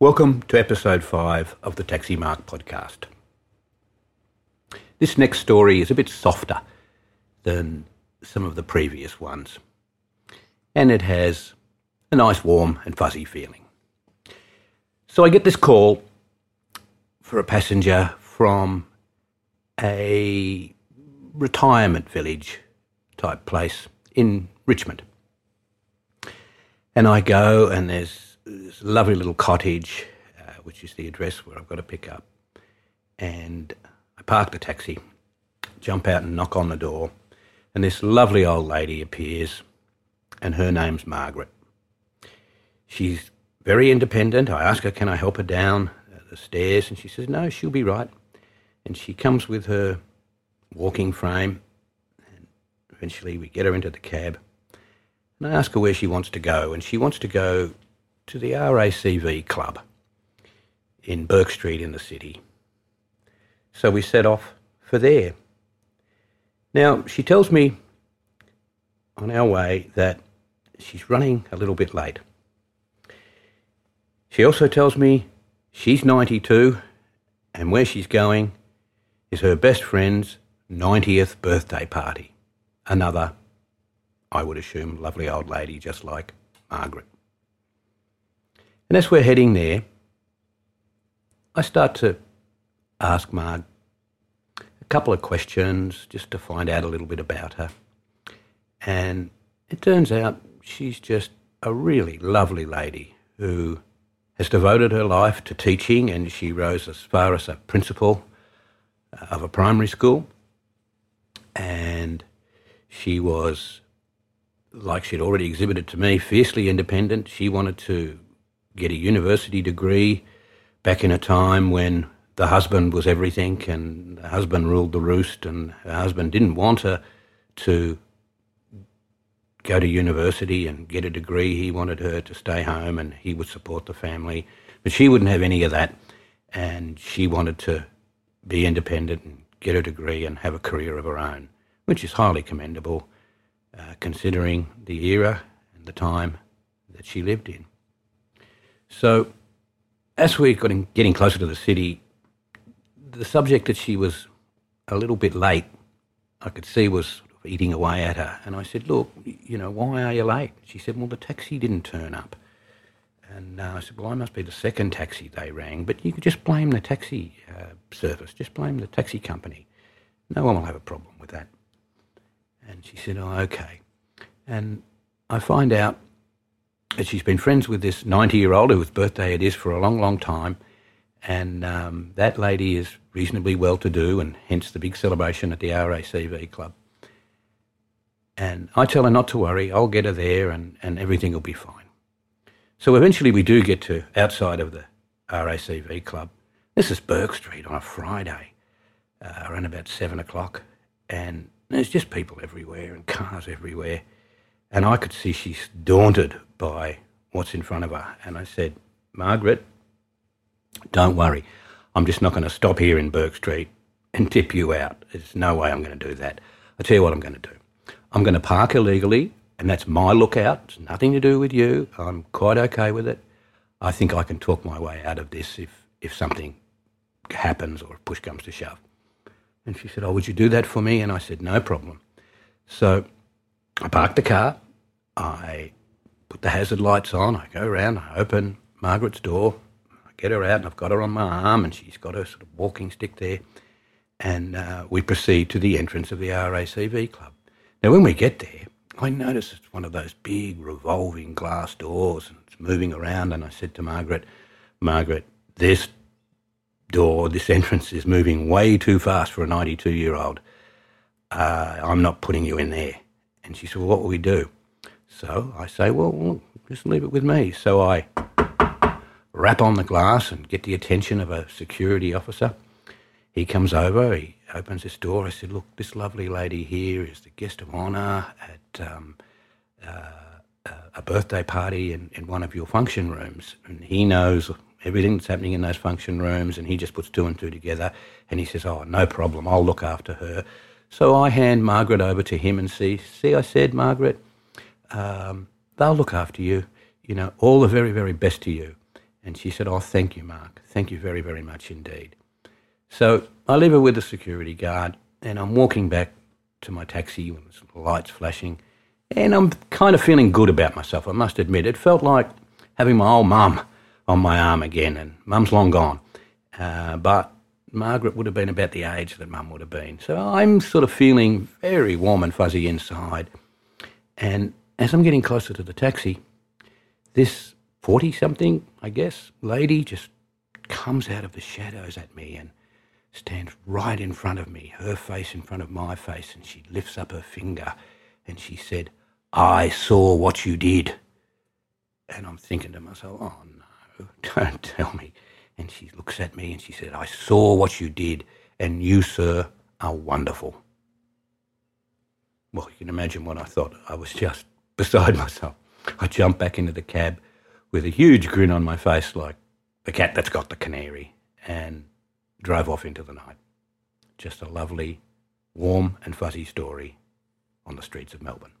Welcome to episode 5 of the Taxi Mark podcast. This next story is a bit softer than some of the previous ones, and it has a nice warm and fuzzy feeling. So I get this call for a passenger from a retirement village type place in Richmond. And I go, and there's this lovely little cottage, uh, which is the address where I've got to pick up. And I park the taxi, jump out and knock on the door, and this lovely old lady appears, and her name's Margaret. She's very independent. I ask her, can I help her down the stairs? And she says, no, she'll be right. And she comes with her walking frame, and eventually we get her into the cab. And I ask her where she wants to go, and she wants to go to the RACV club in Bourke Street in the city. So we set off for there. Now, she tells me on our way that she's running a little bit late. She also tells me she's 92 and where she's going is her best friend's 90th birthday party. Another, I would assume, lovely old lady just like Margaret. And as we're heading there, I start to ask Marg a couple of questions just to find out a little bit about her. And it turns out she's just a really lovely lady who has devoted her life to teaching and she rose as far as a principal uh, of a primary school. And she was, like she'd already exhibited to me, fiercely independent. She wanted to get a university degree back in a time when the husband was everything and the husband ruled the roost and her husband didn't want her to go to university and get a degree. He wanted her to stay home and he would support the family. But she wouldn't have any of that and she wanted to be independent and get a degree and have a career of her own, which is highly commendable uh, considering the era and the time that she lived in. So, as we're getting, getting closer to the city, the subject that she was a little bit late, I could see was eating away at her. And I said, Look, you know, why are you late? She said, Well, the taxi didn't turn up. And uh, I said, Well, I must be the second taxi they rang, but you could just blame the taxi uh, service, just blame the taxi company. No one will have a problem with that. And she said, Oh, okay. And I find out she's been friends with this 90 year old whose birthday it is for a long, long time. And um, that lady is reasonably well to do, and hence the big celebration at the RACV club. And I tell her not to worry, I'll get her there and, and everything will be fine. So eventually we do get to outside of the RACV club. This is Bourke Street on a Friday, uh, around about seven o'clock. And there's just people everywhere and cars everywhere. And I could see she's daunted by what's in front of her. And I said, Margaret, don't worry. I'm just not going to stop here in Bourke Street and tip you out. There's no way I'm going to do that. I'll tell you what I'm going to do. I'm going to park illegally, and that's my lookout. It's nothing to do with you. I'm quite okay with it. I think I can talk my way out of this if, if something happens or push comes to shove. And she said, Oh, would you do that for me? And I said, No problem. So I park the car. I put the hazard lights on. I go around. I open Margaret's door. I get her out, and I've got her on my arm, and she's got her sort of walking stick there. And uh, we proceed to the entrance of the RACV club. Now, when we get there, I notice it's one of those big revolving glass doors, and it's moving around. And I said to Margaret, Margaret, this door, this entrance is moving way too fast for a 92 year old. Uh, I'm not putting you in there. And she said, well, What will we do? So I say, Well, just leave it with me. So I rap on the glass and get the attention of a security officer. He comes over, he opens this door. I said, Look, this lovely lady here is the guest of honour at um, uh, a birthday party in, in one of your function rooms. And he knows everything that's happening in those function rooms, and he just puts two and two together. And he says, Oh, no problem, I'll look after her. So I hand Margaret over to him and see, see, I said, Margaret, um, they'll look after you. You know, all the very, very best to you. And she said, Oh, thank you, Mark. Thank you very, very much indeed. So I leave her with the security guard and I'm walking back to my taxi with the lights flashing. And I'm kind of feeling good about myself, I must admit. It felt like having my old mum on my arm again, and mum's long gone. Uh, but Margaret would have been about the age that mum would have been. So I'm sort of feeling very warm and fuzzy inside. And as I'm getting closer to the taxi, this 40 something, I guess, lady just comes out of the shadows at me and stands right in front of me, her face in front of my face, and she lifts up her finger and she said, I saw what you did. And I'm thinking to myself, oh no, don't tell me. And she looks at me and she said, I saw what you did, and you, sir, are wonderful. Well, you can imagine what I thought. I was just beside myself. I jumped back into the cab with a huge grin on my face, like the cat that's got the canary, and drove off into the night. Just a lovely, warm, and fuzzy story on the streets of Melbourne.